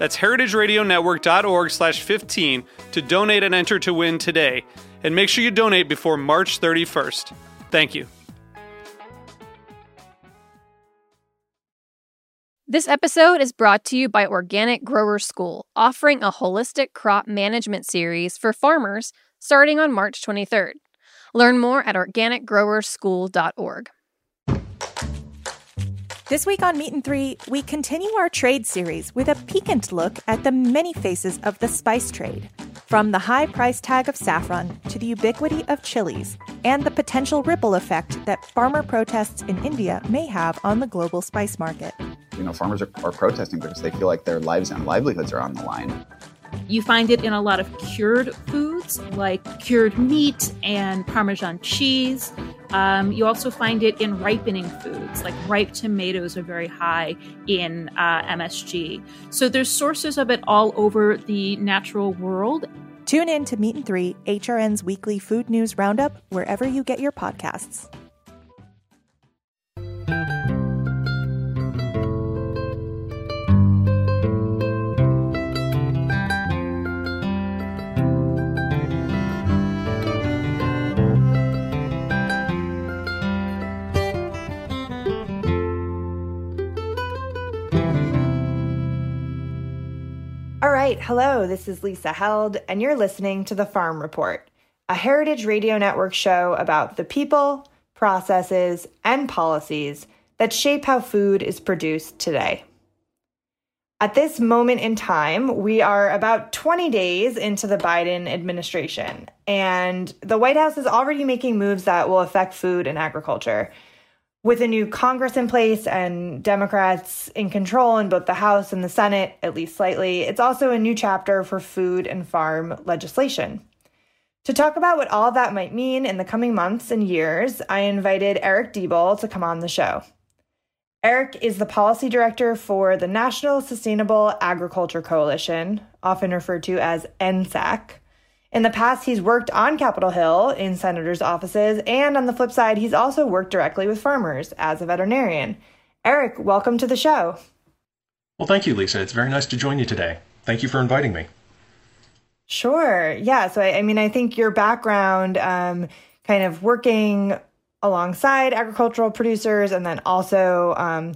That's heritageradionetwork.org slash 15 to donate and enter to win today. And make sure you donate before March 31st. Thank you. This episode is brought to you by Organic Grower School, offering a holistic crop management series for farmers starting on March 23rd. Learn more at organicgrowerschool.org. This week on Meat and Three, we continue our trade series with a piquant look at the many faces of the spice trade. From the high price tag of saffron to the ubiquity of chilies and the potential ripple effect that farmer protests in India may have on the global spice market. You know, farmers are, are protesting because they feel like their lives and livelihoods are on the line. You find it in a lot of cured foods like cured meat and Parmesan cheese. Um, you also find it in ripening foods like ripe tomatoes are very high in uh, MSG. So there's sources of it all over the natural world. Tune in to Meat and Three, HRN's weekly food news roundup, wherever you get your podcasts. Right, hello, this is Lisa Held, and you're listening to The Farm Report, a Heritage Radio Network show about the people, processes, and policies that shape how food is produced today. At this moment in time, we are about 20 days into the Biden administration, and the White House is already making moves that will affect food and agriculture with a new Congress in place and Democrats in control in both the House and the Senate, at least slightly, it's also a new chapter for food and farm legislation. To talk about what all that might mean in the coming months and years, I invited Eric Deeble to come on the show. Eric is the policy director for the National Sustainable Agriculture Coalition, often referred to as NSAC. In the past, he's worked on Capitol Hill in senators' offices, and on the flip side, he's also worked directly with farmers as a veterinarian. Eric, welcome to the show. Well, thank you, Lisa. It's very nice to join you today. Thank you for inviting me. Sure. Yeah. So, I, I mean, I think your background, um, kind of working alongside agricultural producers and then also, um,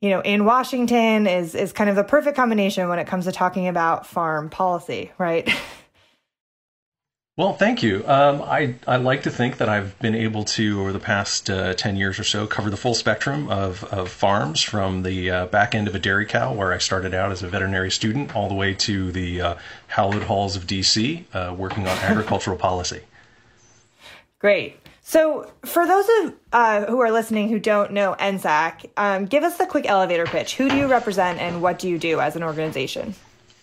you know, in Washington is is kind of the perfect combination when it comes to talking about farm policy, right? Well, thank you. Um, I, I like to think that I've been able to, over the past uh, 10 years or so, cover the full spectrum of, of farms from the uh, back end of a dairy cow, where I started out as a veterinary student, all the way to the uh, hallowed halls of DC, uh, working on agricultural policy. Great. So, for those of uh, who are listening who don't know NSAC, um, give us the quick elevator pitch. Who do you represent, and what do you do as an organization?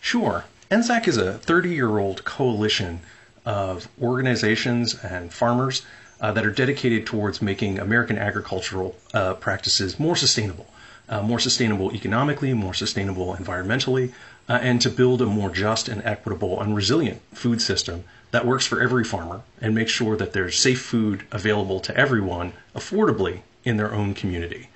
Sure. NSAC is a 30 year old coalition of organizations and farmers uh, that are dedicated towards making American agricultural uh, practices more sustainable, uh, more sustainable economically, more sustainable environmentally, uh, and to build a more just and equitable and resilient food system that works for every farmer and makes sure that there's safe food available to everyone affordably in their own community.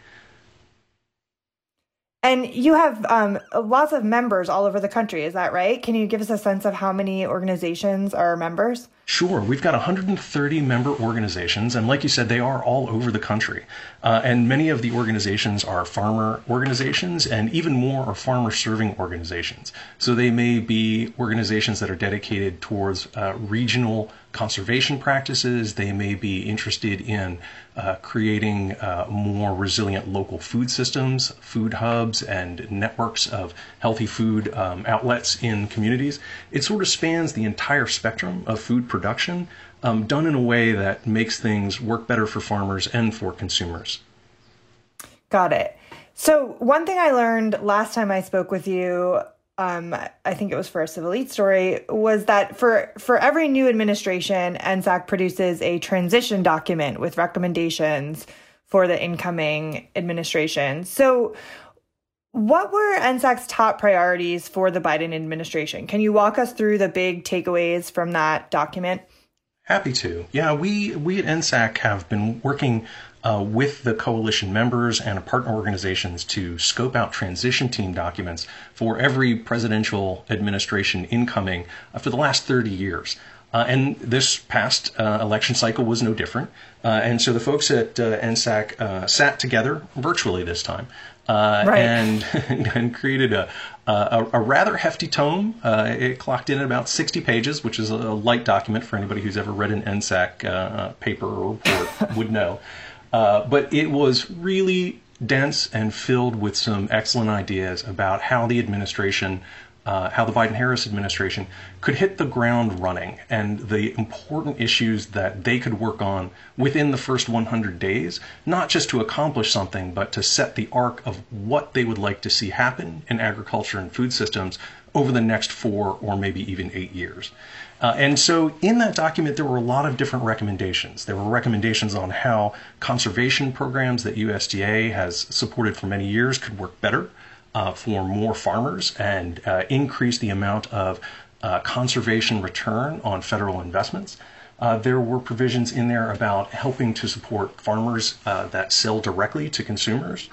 And you have um, lots of members all over the country, is that right? Can you give us a sense of how many organizations are members? Sure. We've got 130 member organizations, and like you said, they are all over the country. Uh, and many of the organizations are farmer organizations, and even more are farmer serving organizations. So they may be organizations that are dedicated towards uh, regional conservation practices. They may be interested in uh, creating uh, more resilient local food systems, food hubs, and networks of healthy food um, outlets in communities. It sort of spans the entire spectrum of food production, um, done in a way that makes things work better for farmers and for consumers. Got it. So, one thing I learned last time I spoke with you um, I think it was for a Civil Eats story, was that for for every new administration, NSAC produces a transition document with recommendations for the incoming administration. So, what were NSAC's top priorities for the Biden administration? Can you walk us through the big takeaways from that document? Happy to. Yeah, we we at NSAC have been working uh, with the coalition members and partner organizations to scope out transition team documents for every presidential administration incoming uh, for the last 30 years. Uh, and this past uh, election cycle was no different. Uh, and so the folks at uh, NSAC sat together virtually this time right. and, and created a, a, a, rather hefty tome. it clocked in at about 60 pages, which is a light document for anybody who's ever read an NSAC paper or report would know. Uh, but it was really dense and filled with some excellent ideas about how the administration, uh, how the Biden Harris administration could hit the ground running and the important issues that they could work on within the first 100 days, not just to accomplish something, but to set the arc of what they would like to see happen in agriculture and food systems over the next four or maybe even eight years. Uh, and so in that document, there were a lot of different recommendations. There were recommendations on how conservation programs that USDA has supported for many years could work better uh, for more farmers and uh, increase the amount of uh, conservation return on federal investments. Uh, there were provisions in there about helping to support farmers uh, that sell directly to consumers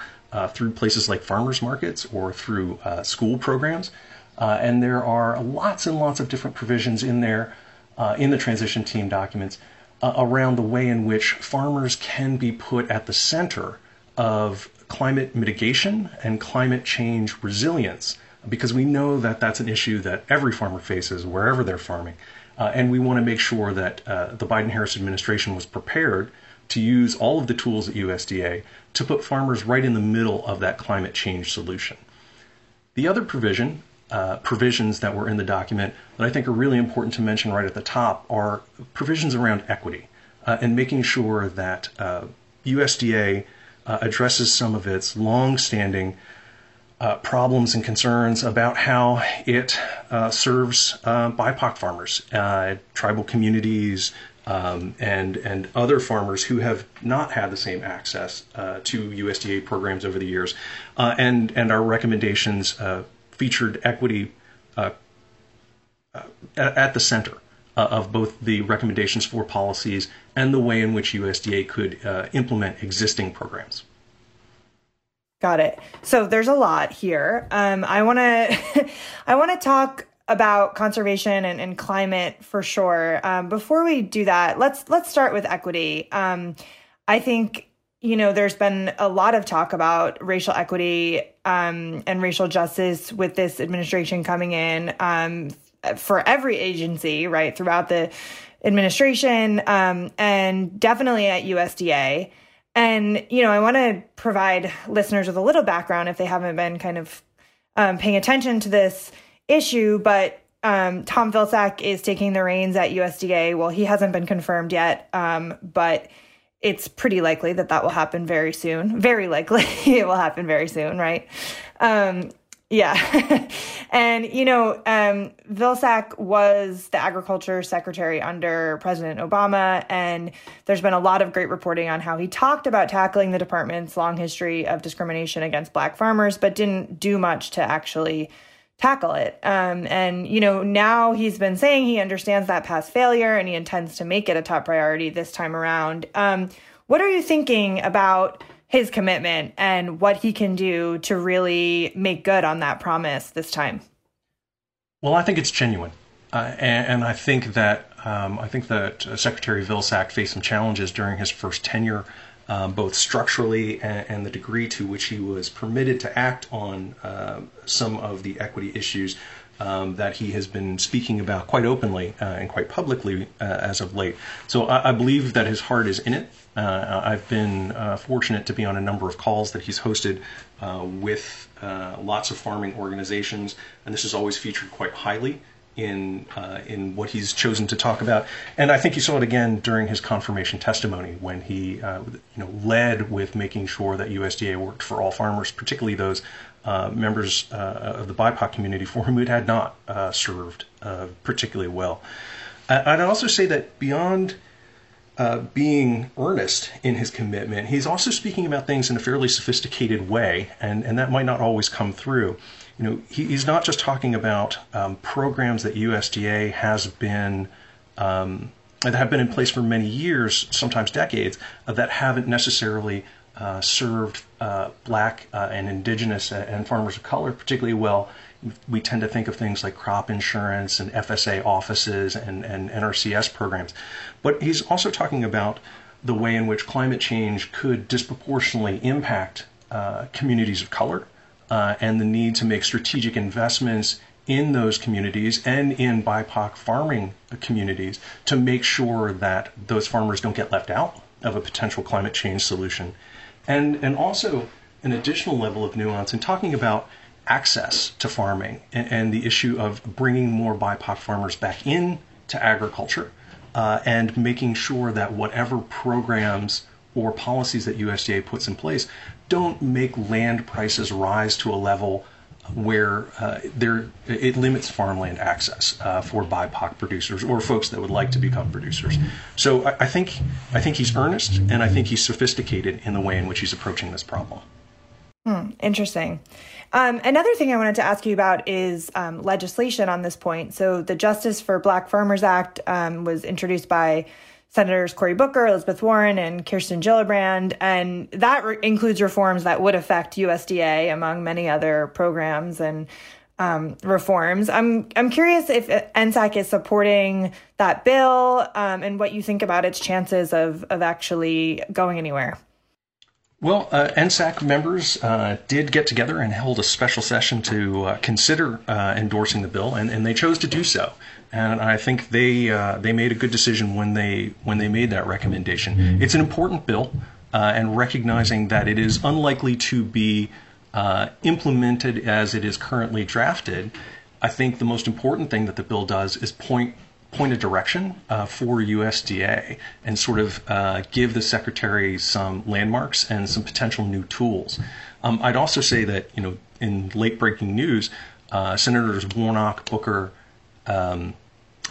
through places like farmers markets or through school programs. Uh, and there are lots and lots of different provisions in there, uh, in the transition team documents, uh, around the way in which farmers can be put at the center of climate mitigation and climate change resilience, because we know that that's an issue that every farmer faces wherever they're farming. Uh, and we want to make sure that uh, the Biden Harris administration was prepared to use all of the tools at USDA to put farmers right in the middle of that climate change solution. The other provision uh, provisions that were in the document that I think are really important to mention right at the top are provisions around equity uh, and making sure that uh, USDA uh, addresses some of its long-standing uh, problems and concerns about how it serves BIPOC farmers, tribal communities, um, and and other farmers who have not had the same access uh, to USDA programs over the years, uh, and and our recommendations uh, featured equity uh, uh, at the center uh, of both the recommendations for policies and the way in which USDA could uh, implement existing programs. Got it. So there's a lot here. Um, I want to I want to talk about conservation and, and climate for sure. Um, before we do that, let's let's start with equity. Um, I think you know, there's been a lot of talk about racial equity um, and racial justice with this administration coming in um, for every agency, right, throughout the administration um, and definitely at USDA. And, you know, I want to provide listeners with a little background if they haven't been kind of um, paying attention to this issue, but um, Tom Vilsack is taking the reins at USDA. Well, he hasn't been confirmed yet, um, but it's pretty likely that that will happen very soon. Very likely it will happen very soon, right? Um, yeah. and, you know, um, Vilsack was the agriculture secretary under President Obama, and there's been a lot of great reporting on how he talked about tackling the department's long history of discrimination against black farmers, but didn't do much to actually tackle it. Um, and, you know, now he's been saying he understands that past failure and he intends to make it a top priority this time around. Um, what are you thinking about his commitment and what he can do to really make good on that promise this time? Well, I think it's genuine. Uh, and, and, I think that um, I think that Secretary Vilsack faced some challenges during his first tenure um, both structurally and, and, the degree to which he was permitted to act on uh, some of the equity issues um, that he has been speaking about quite openly uh, and quite publicly uh, as of late. So I, I, believe that his heart is in it. Uh, I've been uh, fortunate to be on a number of calls that he's hosted uh, with uh, lots of farming organizations, and this is always featured quite highly in uh, in what he's chosen to talk about. And I think you saw it again during his confirmation testimony when he uh, you know led with making sure that USDA worked for all farmers, particularly those uh, members uh, of the BIPOC community for whom it had not uh, served uh, particularly well. I'd also say that beyond being earnest in his commitment, he's also speaking about things in a fairly sophisticated way, and, and that might not always come through you know, he, he's not just talking about um, programs that USDA has been um, that have been in place for many years, sometimes decades, uh, that haven't necessarily uh, served uh, black uh, and indigenous and farmers of color particularly well. We tend to think of things like crop insurance and FSA offices and, and NRCS programs. But he's also talking about the way in which climate change could disproportionately impact uh, communities of color uh, and the need to make strategic investments in those communities and in BIPOC farming communities to make sure that those farmers don't get left out of a potential climate change solution. And, and also an additional level of nuance in talking about access to farming and, and the issue of bringing more BIPOC farmers back in to agriculture uh, and making sure that whatever programs or policies that USDA puts in place don't make land prices rise to a level where uh, there it limits farmland access uh, for BIPOC producers or folks that would like to become producers. So I, I, think I think he's earnest and I think he's sophisticated in the way in which he's approaching this problem. Hmm, interesting. Um, another thing I wanted to ask you about is um, legislation on this point. So the Justice for Black Farmers Act um, was introduced by Senators Cory Booker, Elizabeth Warren, and Kirsten Gillibrand. And that re- includes reforms that would affect USDA, among many other programs and um, reforms. I'm I'm curious if NSAC is supporting that bill um, and what you think about its chances of of actually going anywhere. Well, uh, NSAC members uh, did get together and held a special session to uh, consider uh, endorsing the bill, and, and they chose to do so and I think they uh, they made a good decision when they when they made that recommendation. Mm-hmm. It's an important bill, uh, and recognizing that it is unlikely to be uh, implemented as it is currently drafted, I think the most important thing that the bill does is point point a direction uh, for USDA and sort of uh, give the secretary some landmarks and some potential new tools. Um, I'd also say that you know in late breaking news, uh, Senators Warnock, Booker. Um,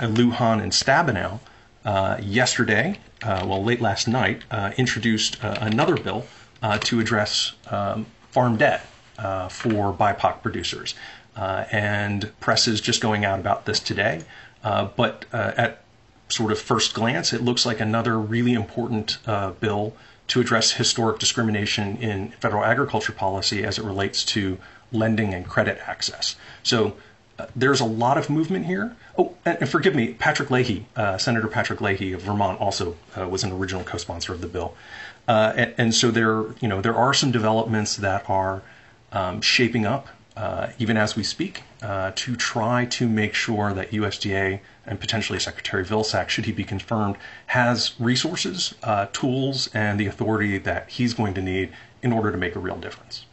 Lujan and Stabenow uh, yesterday, uh, well, late last night, uh, introduced uh, another bill uh, to address um, farm debt uh, for BIPOC producers. and press is just going out about this today. but at sort of first glance, it looks like another really important bill to address historic discrimination in federal agriculture policy as it relates to lending and credit access. So there's a lot of movement here. Oh, and, forgive me, Patrick Leahy, uh, Senator Patrick Leahy of Vermont, also uh, was an original co-sponsor of the bill. Uh, and, and, so there, you know, there are some developments that are um, shaping up, uh, even as we speak, uh, to try to make sure that USDA and potentially Secretary Vilsack, should he be confirmed, has resources, uh, tools, and the authority that he's going to need in order to make a real difference.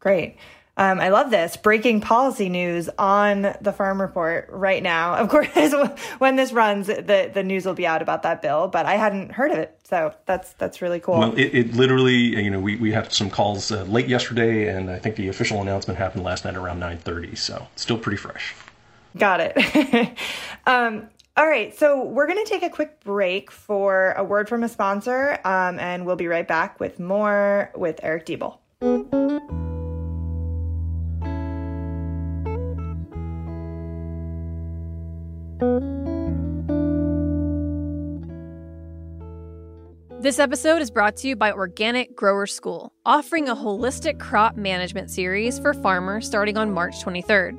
Great. Um, I love this breaking policy news on the Farm Report right now. Of course, when this runs, the the news will be out about that bill. But I hadn't heard of it, so that's that's really cool. Well, it, it literally, you know, we, we had some calls uh, late yesterday, and I think the official announcement happened last night around nine thirty. So still pretty fresh. Got it. um, all right, so we're going to take a quick break for a word from a sponsor, um, and we'll be right back with more with Eric Deeble. This episode is brought to you by Organic Grower School, offering a holistic crop management series for farmers starting on March 23rd.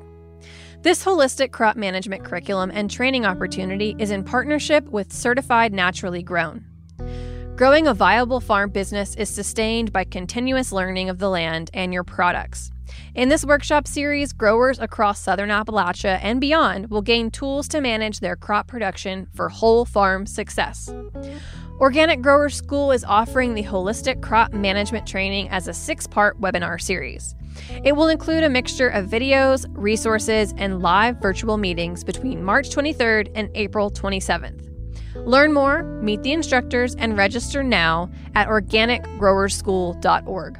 This holistic crop management curriculum and training opportunity is in partnership with Certified Naturally Grown. Growing a viable farm business is sustained by continuous learning of the land and your products. In this workshop series, growers across southern Appalachia and beyond will gain tools to manage their crop production for whole farm success. Organic Grower School is offering the Holistic Crop Management Training as a six part webinar series. It will include a mixture of videos, resources, and live virtual meetings between March 23rd and April 27th. Learn more, meet the instructors, and register now at organicgrowerschool.org.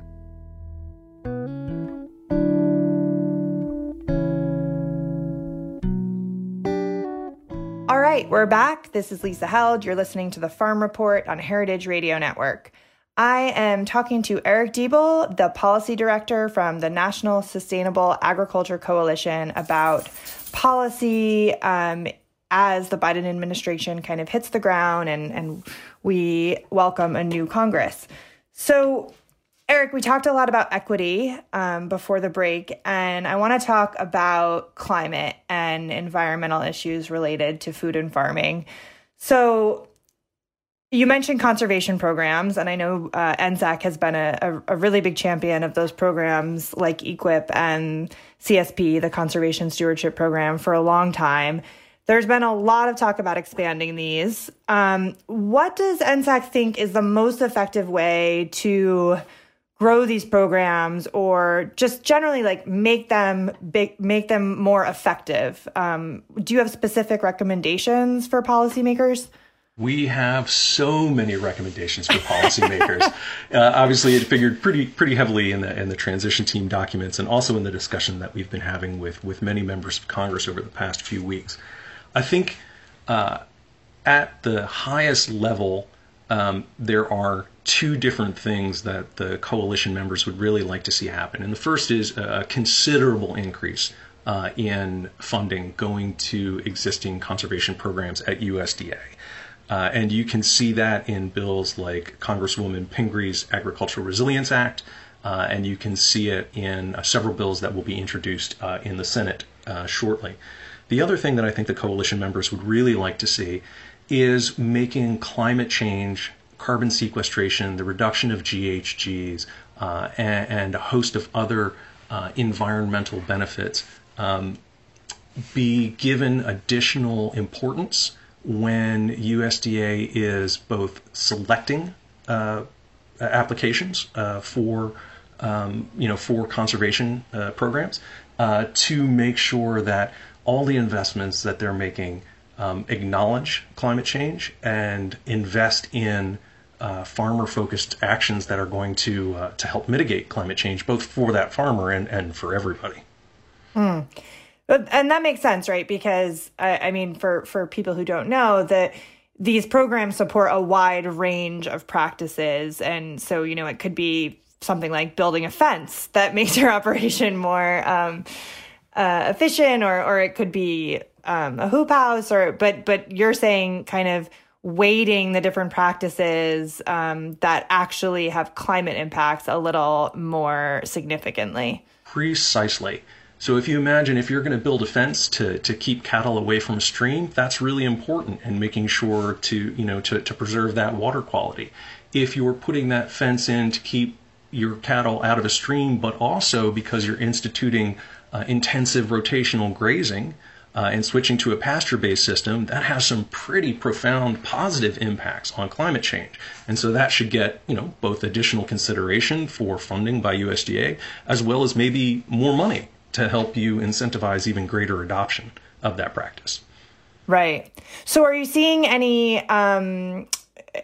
right, we're back. This is Lisa Held. You're listening to the Farm Report on Heritage Radio Network. I am talking to Eric Deeble, the policy director from the National Sustainable Agriculture Coalition, about policy um, as the Biden administration kind of hits the ground and, and we welcome a new Congress. So, Eric, we talked a lot about equity um, before the break, and I want to talk about climate and environmental issues related to food and farming. So, you mentioned conservation programs, and I know uh, NSAC has been a, a, a, really big champion of those programs like EQIP and CSP, the Conservation Stewardship Program, for a long time. There's been a lot of talk about expanding these. Um, what does NSAC think is the most effective way to grow these programs or just generally like make them big, make them more effective? Um, do you have specific recommendations for policymakers? We have so many recommendations for policymakers. uh, obviously, it figured pretty pretty heavily in the in the transition team documents, and also in the discussion that we've been having with with many members of Congress over the past few weeks. I think uh, at the highest level, um, there are two different things that the coalition members would really like to see happen. And the first is a considerable increase uh, in funding going to existing conservation programs at USDA. Uh, and you can see that in bills like Congresswoman Pingree's Agricultural Resilience Act, uh, and you can see it in uh, several bills that will be introduced uh, in the Senate uh, shortly. The other thing that I think the coalition members would really like to see is making climate change, carbon sequestration, the reduction of GHGs, uh, and, and, a host of other uh, environmental benefits um, be given additional importance when USDA is both selecting uh, applications uh, for um, you know for conservation uh, programs uh, to make sure that all the investments that they're making um, acknowledge climate change and invest in uh, farmer focused actions that are going to uh, to help mitigate climate change both for that farmer and, and for everybody. Mm. And that makes sense, right? Because I, I mean, for for people who don't know that these programs support a wide range of practices, and so you know it could be something like building a fence that makes your operation more um, uh, efficient, or or it could be um, a hoop house, or but but you're saying kind of weighting the different practices um, that actually have climate impacts a little more significantly. Precisely. So if you imagine if you're going to build a fence to, to keep cattle away from a stream, that's really important and making sure to you know to, to preserve that water quality. If you're putting that fence in to keep your cattle out of a stream, but also because you're instituting uh, intensive rotational grazing uh, and switching to a pasture based system, that has some pretty profound positive impacts on climate change. And so that should get, you know, both additional consideration for funding by USDA as well as maybe more money to help you incentivize even greater adoption of that practice. Right. So are you seeing any um,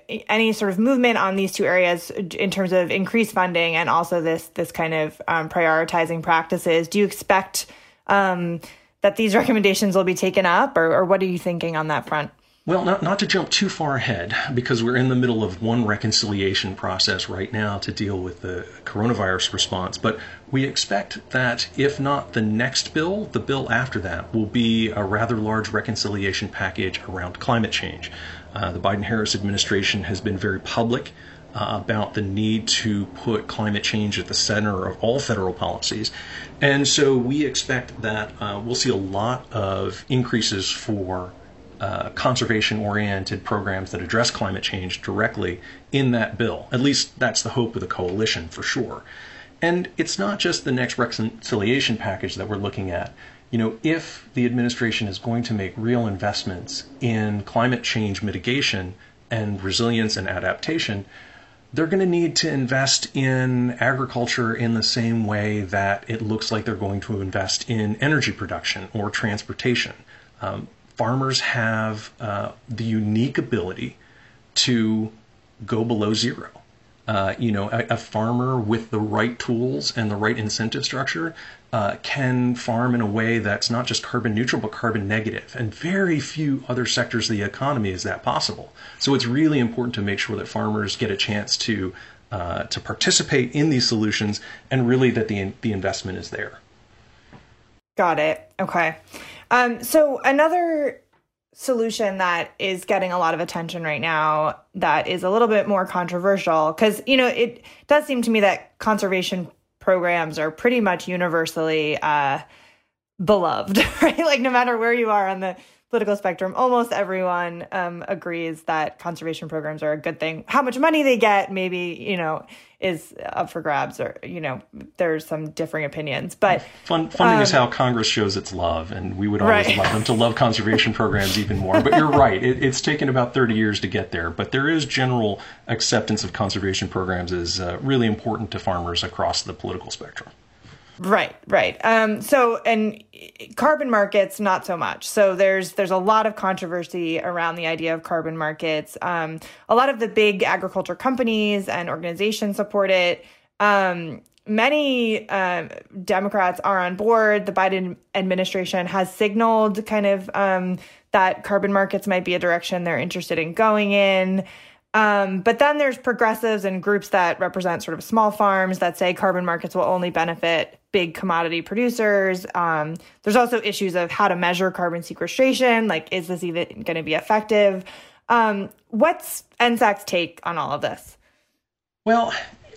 any sort of movement on these two areas in terms of increased funding and also this this kind of um, prioritizing practices? Do you expect um, that these recommendations will be taken up, or, or what are you thinking on that front? Well, not, not to jump too far ahead, because we're in the middle of one reconciliation process right now to deal with the coronavirus response. But we expect that if not the next bill, the bill after that will be a rather large reconciliation package around climate change. Uh, the Biden Harris administration has been very public uh, about the need to put climate change at the center of all federal policies. And so we expect that uh, we'll see a lot of increases for uh, conservation oriented programs that address climate change directly in that bill. At least that's the hope of the coalition for sure. And it's not just the next reconciliation package that we're looking at. You know, if the administration is going to make real investments in climate change mitigation and resilience and adaptation, they're going to need to invest in agriculture in the same way that it looks like they're going to invest in energy production or transportation. Um, farmers have uh, the unique ability to go below zero. Uh, you know, a, a, farmer with the right tools and the right incentive structure uh, can farm in a way that's not just carbon neutral but carbon negative. And very few other sectors of the economy is that possible. So it's really important to make sure that farmers get a chance to uh, to participate in these solutions and really that the the investment is there. Got it. Okay. Um, so another solution that is getting a lot of attention right now that is a little bit more controversial because you know it does seem to me that conservation programs are pretty much universally uh, beloved right? Like no matter where you are on the political spectrum, almost everyone um, agrees that conservation programs are a good thing. How much money they get, maybe you know, is up for grabs, or you know, there's some differing opinions. But Fund, funding um, is how Congress shows its love, and we would always right. love them to love conservation programs even more. But you're right; it, it's taken about 30 years to get there. But there is general acceptance of conservation programs as uh, really important to farmers across the political spectrum. Right, right. Um, so, and carbon markets, not so much. So there's there's a lot of controversy around the idea of carbon markets. Um, a lot of the big agriculture companies and organizations support it. Um, many uh, Democrats are on board. The Biden administration has signaled kind of um, that carbon markets might be a direction they're interested in going in. Um, but then there's progressives and groups that represent sort of small farms that say carbon markets will only benefit big commodity producers. Um, there's also issues of how to measure carbon sequestration. Like, is this even going to be effective? Um, what's NSAC's take on all of this? Well,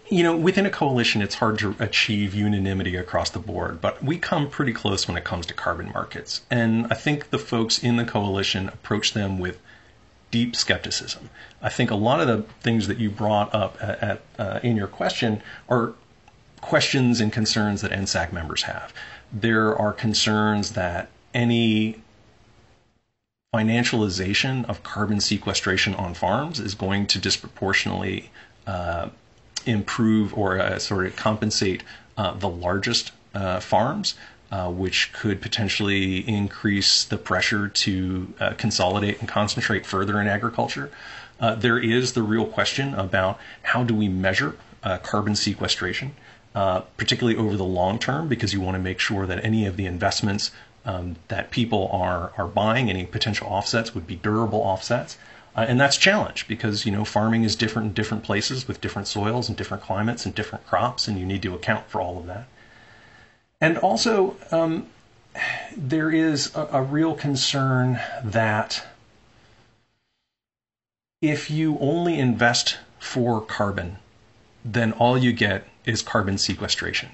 you know, within a coalition, it's hard to achieve unanimity across the board, but we come pretty close when it comes to carbon markets. And I think the folks in the coalition approach them with deep skepticism. I think a lot of the things that you brought up at, at uh, in your question are questions and concerns that NSAC members have. There are concerns that any financialization of carbon sequestration on farms is going to disproportionately uh, improve or uh, sort of compensate uh, the largest uh, farms uh, which could potentially increase the pressure to uh, consolidate and concentrate further in agriculture. Uh, there is the real question about how do we measure uh, carbon sequestration, uh, particularly over the long term, because you want to make sure that any of the investments um, that people are are buying, any potential offsets, would be durable offsets. And that's challenge because you know farming is different in different places with different soils and different climates and different crops, and you need to account for all of that. And also, um, there is a, a real concern that if you only invest for carbon, then all you get is carbon sequestration.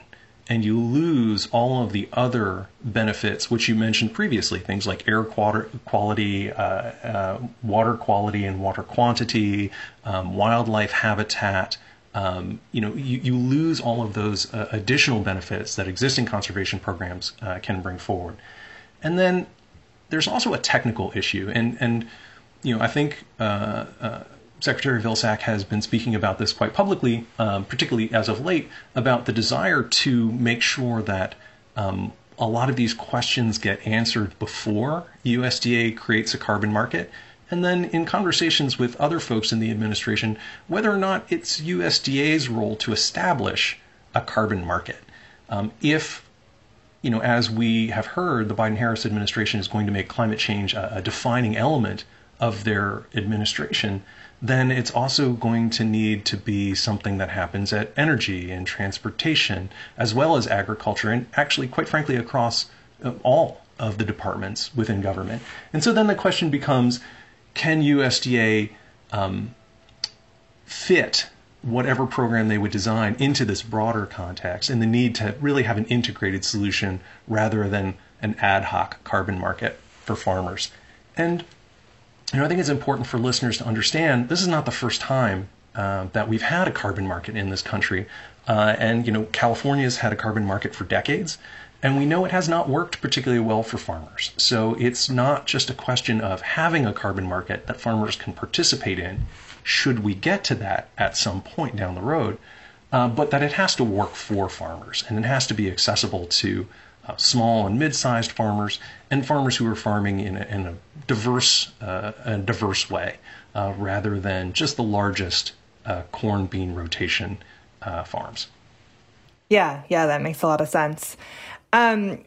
And you lose all of the other benefits, which you mentioned previously, things like air quality, uh, uh, water quality and water quantity, um, wildlife habitat, um, you know, you, you, lose all of those uh, additional benefits that existing conservation programs uh, can bring forward. And then there's also a technical issue, and and you know, I think uh, uh Secretary Vilsack has been speaking about this quite publicly, um, particularly as of late, about the desire to make sure that um, a lot of these questions get answered before USDA creates a carbon market and then in conversations with other folks in the administration, whether or not it's USDA's role to establish a carbon market. Um, if, you know, as we have heard, the Biden Harris administration is going to make climate change a, a defining element of their administration, then it's also going to need to be something that happens at energy and transportation, as well as agriculture, and actually, quite frankly, across uh, all of the departments within government. And so then the question becomes can USDA um, fit whatever program they would design into this broader context and the need to really have an integrated solution rather than an ad hoc carbon market for farmers. And you know, I think it's important for listeners to understand this is not the first time uh, that we've had a carbon market in this country. Uh, and, you know, California's had a carbon market for decades. And we know it has not worked particularly well for farmers. So it's not just a question of having a carbon market that farmers can participate in, should we get to that at some point down the road, uh, but that it has to work for farmers and it has to be accessible to uh, small and mid-sized farmers and farmers who are farming in a, in a diverse, uh, a diverse way, uh, rather than just the largest uh, corn bean rotation uh, farms. Yeah, yeah, that makes a lot of sense. Um,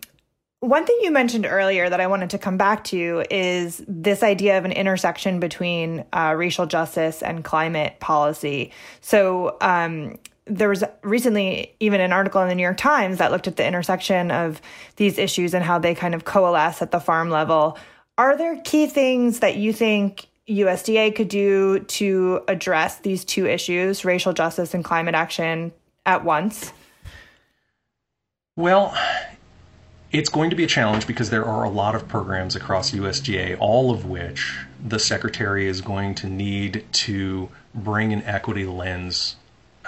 one thing you mentioned earlier that I wanted to come back to is this idea of an intersection between uh, racial justice and climate policy. So, um, there was recently even an article in the New York Times that looked at the intersection of these issues and how they kind of coalesce at the farm level. Are there key things that you think USDA could do to address these two issues, racial justice and climate action, at once? Well, it's going to be a challenge because there are a lot of programs across USDA, all of which the secretary is going to need to bring an equity lens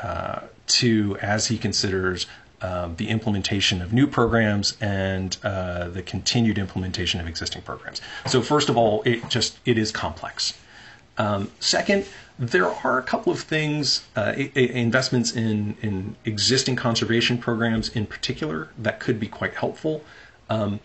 uh, to as he considers um, the implementation of new programs and uh, the continued implementation of existing programs. So first of all, it just it is complex. Um, second, there are a couple of things, uh, investments in, in existing conservation programs in particular, that could be quite helpful. Um,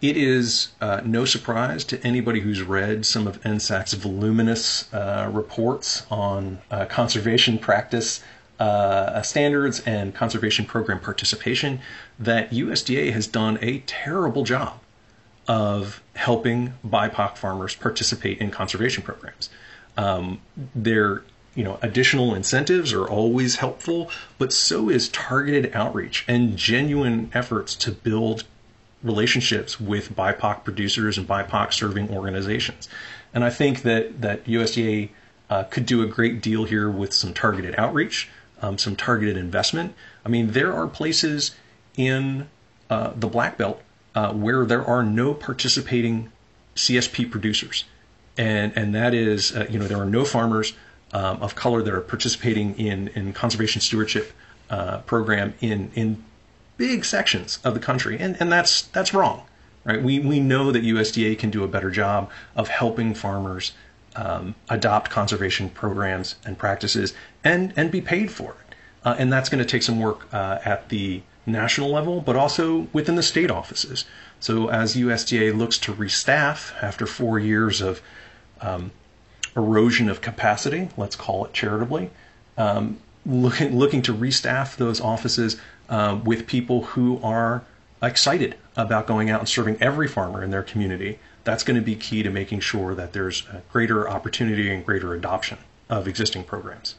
it is uh, no surprise to anybody who's read some of NSAC's voluminous uh, reports on uh, conservation practice uh, standards and conservation program participation that USDA has done a terrible job of helping BIPOC farmers participate in conservation programs. Um, their you know additional incentives are always helpful, but so is targeted outreach and genuine efforts to build relationships with BIPOC producers and BIPOC serving organizations. And I think that that USDA uh, could do a great deal here with some targeted outreach, um, some targeted investment. I mean, there are places in uh, the Black Belt uh, where there are no participating CSP producers and and that is uh, you know there are no farmers um, of color that are participating in in conservation stewardship uh, program in in big sections of the country, and and that's that's wrong, right? We we know that USDA can do a better job of helping farmers um, adopt conservation programs and practices and and be paid for it, uh, and that's going to take some work uh, at the national level, but also within the state offices. So as USDA looks to restaff after four years of um, erosion of capacity, let's call it charitably, um, looking, looking to restaff those offices uh, with people who are excited about going out and serving every farmer in their community. That's going to be key to making sure that there's greater opportunity and greater adoption of existing programs.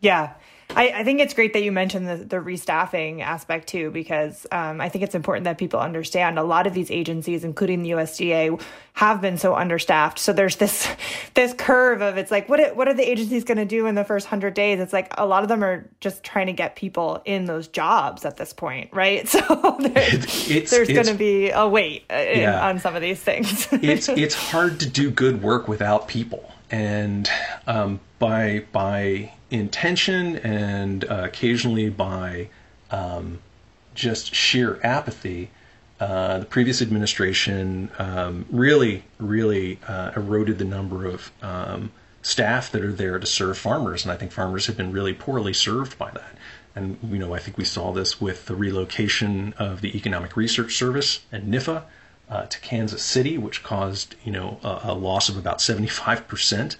Yeah, I, I, think it's great that you mentioned the, the restaffing aspect too, because um, I think it's important that people understand a lot of these agencies, including the USDA, have been so understaffed. So there's this this curve of it's like what what are the agencies going to do in the first hundred days? It's like a lot of them are just trying to get people in those jobs at this point, right? So there's, it's, there's going to be a wait uh, yeah. on some of these things. it's it's hard to do good work without people, and um, by by intention and uh, occasionally by um, just sheer apathy, uh, the previous administration um, really, really uh, eroded the number of um, staff that are there to serve farmers, and I think farmers have been really poorly served by that. And you know, I think we saw this with the relocation of the Economic Research Service and NIFA uh, to Kansas City, which caused you know a, a loss of about 75 percent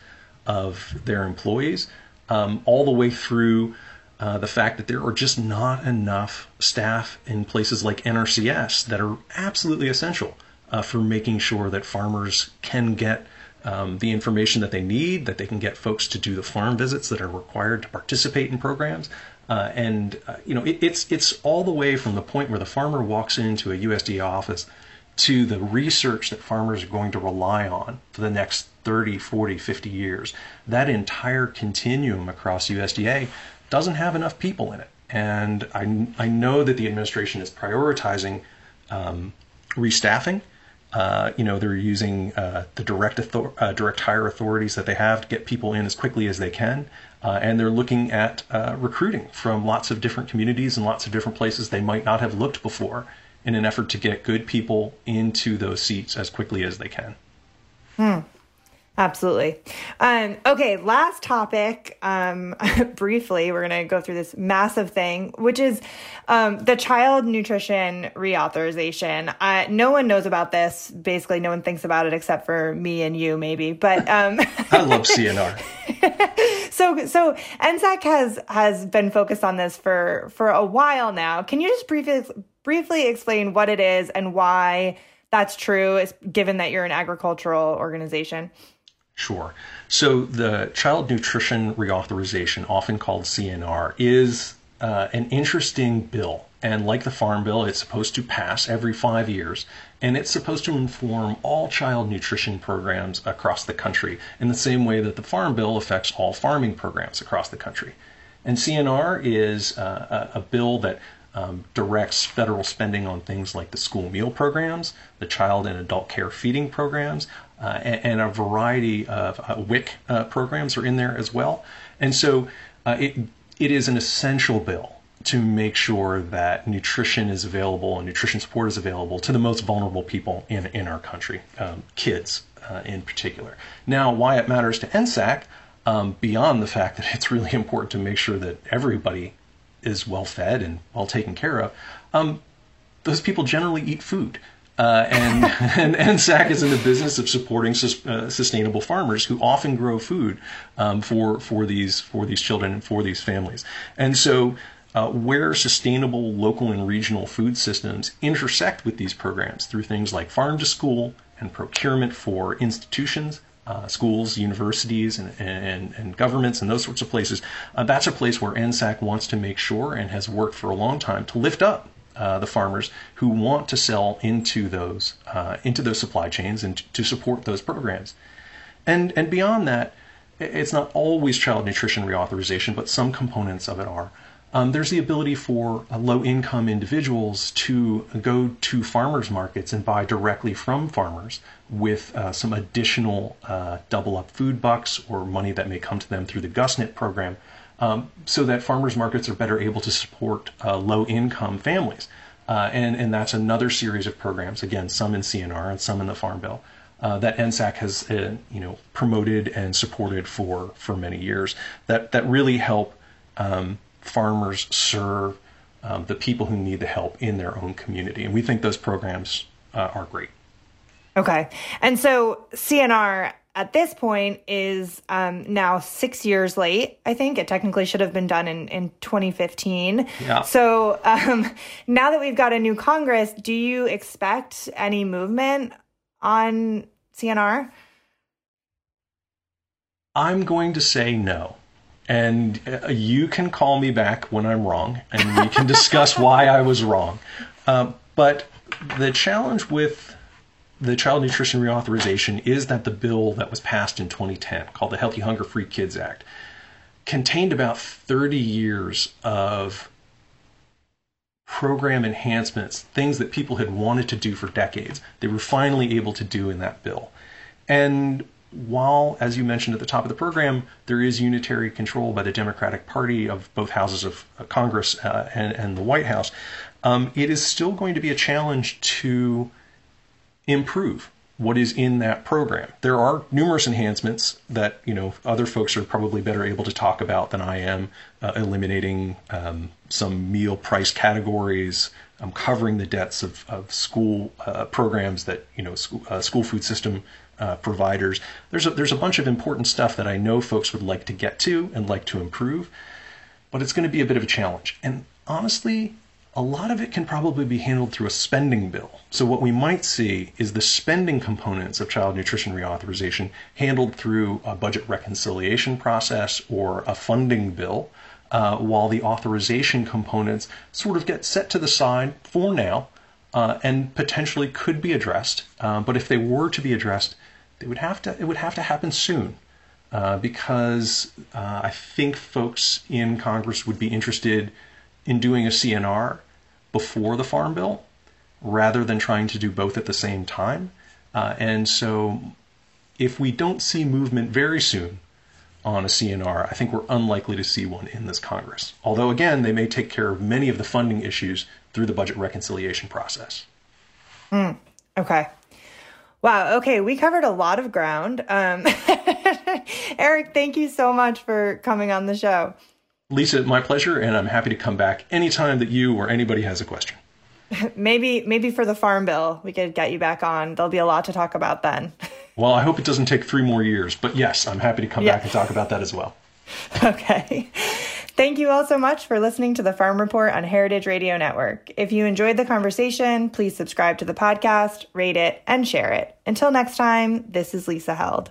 of their employees um, all the way through uh, the fact that there are just not enough staff in places like NRCS that are absolutely essential uh, for making sure that farmers can get um, the information that they need, that they can get folks to do the farm visits that are required to participate in programs. Uh, and uh, you know, it, it's it's all the way from the point where the farmer walks into a USDA office to the research that farmers are going to rely on for the next 30, 40, 50 years. That entire continuum across USDA doesn't have enough people in it. And I, I know that the administration is prioritizing um, restaffing Uh, you know, they're using uh, the direct author- uh, direct hire authorities that they have to get people in as quickly as they can, uh, and they're looking at uh, recruiting from lots of different communities and lots of different places they might not have looked before, in an effort to get good people into those seats as quickly as they can. Hmm. Absolutely. Um, okay, last topic. Um, briefly, we're going to go through this massive thing, which is um, the child nutrition reauthorization. Uh, no one knows about this. Basically, no one thinks about it except for me and you, maybe. But um, I love CNR. so, so NSAC has has been focused on this for for a while now. Can you just briefly briefly explain what it is and why that's true, given that you're an agricultural organization? Sure. So the Child Nutrition Reauthorization, often called CNR, is uh, an interesting bill. And like the Farm Bill, it's supposed to pass every five years. And it's supposed to inform all child nutrition programs across the country in the same way that the Farm Bill affects all farming programs across the country. And CNR is uh, a, a bill that um, directs federal spending on things like the school meal programs, the child and adult care feeding programs, uh, and, and, a variety of uh, WIC uh, programs are in there as well. And so uh, it, it is an essential bill to make sure that nutrition is available and nutrition support is available to the most vulnerable people in, in our country, um, kids uh, in particular. Now, why it matters to NSAC, um, beyond the fact that it's really important to make sure that everybody is well fed and well taken care of, um, those people generally eat food. Uh, and, and NSAC is in the business of supporting sus, uh, sustainable farmers who often grow food um, for for these for these children and for these families. And so, uh, where sustainable local and regional food systems intersect with these programs through things like farm to school and procurement for institutions, uh, schools, universities, and, and, and, governments, and those sorts of places. Uh, that's a place where NSAC wants to make sure and has worked for a long time to lift up uh, the farmers who want to sell into those uh, into those supply chains and to support those programs. And and beyond that, it's not always child nutrition reauthorization, but some components of it are. Um, there's the ability for uh, low income individuals to go to farmers markets and buy directly from farmers with uh, some additional uh, double up food bucks or money that may come to them through the GusNIP program um, so that farmers markets are better able to support uh, low income families. Uh, and, and that's another series of programs, again, some in CNR and some in the Farm Bill. Uh, that NSAC has uh, you know promoted and supported for for many years that that really help um, farmers serve um, the people who need the help in their own community, and we think those programs uh, are great. Okay, and so CNR at this point is um, now six years late. I think it technically should have been done in, in 2015. Yeah. So um, now that we've got a new Congress, do you expect any movement on CNR? I'm going to say no. And uh, you can call me back when I'm wrong, and we can discuss why I was wrong. Uh, but the challenge with the child nutrition reauthorization is that the bill that was passed in 2010, called the Healthy Hunger Free Kids Act, contained about 30 years of program enhancements, things that people had wanted to do for decades. They were finally able to do in that bill. And while, as you mentioned at the top of the program, there is unitary control by the Democratic Party of both houses of Congress uh, and, and, the White House, um, it is still going to be a challenge to improve what is in that program. There are numerous enhancements that you know other folks are probably better able to talk about than I am, uh, eliminating um, some meal price categories, um, covering the debts of, of school uh, programs that you know school, uh, school food system uh, providers. There's a, there's a bunch of important stuff that I know folks would like to get to and like to improve, but it's going to be a bit of a challenge. And honestly, a lot of it can probably be handled through a spending bill. So, what we might see is the spending components of child nutrition reauthorization handled through a budget reconciliation process or a funding bill, uh, while the authorization components sort of get set to the side for now uh, and potentially could be addressed. Uh, but if they were to be addressed, they would have to, it would have to happen soon. Uh, because uh, I think folks in Congress would be interested in doing a CNR before the Farm Bill rather than trying to do both at the same time. Uh, and so, if we don't see movement very soon on a CNR, I think we're unlikely to see one in this Congress. Although, again, they may take care of many of the funding issues through the budget reconciliation process. Mm, okay. Wow. Okay. We covered a lot of ground. Um, Eric, thank you so much for coming on the show. Lisa, my pleasure, and I'm happy to come back anytime that you or anybody has a question. maybe, maybe for the farm bill, we could get you back on. There'll be a lot to talk about then. well, I hope it doesn't take three more years, but yes, I'm happy to come yeah. back and talk about that as well. Okay. Thank you all so much for listening to the Farm Report on Heritage Radio Network. If you enjoyed the conversation, please subscribe to the podcast, rate it, and share it. Until next time, this is Lisa Held.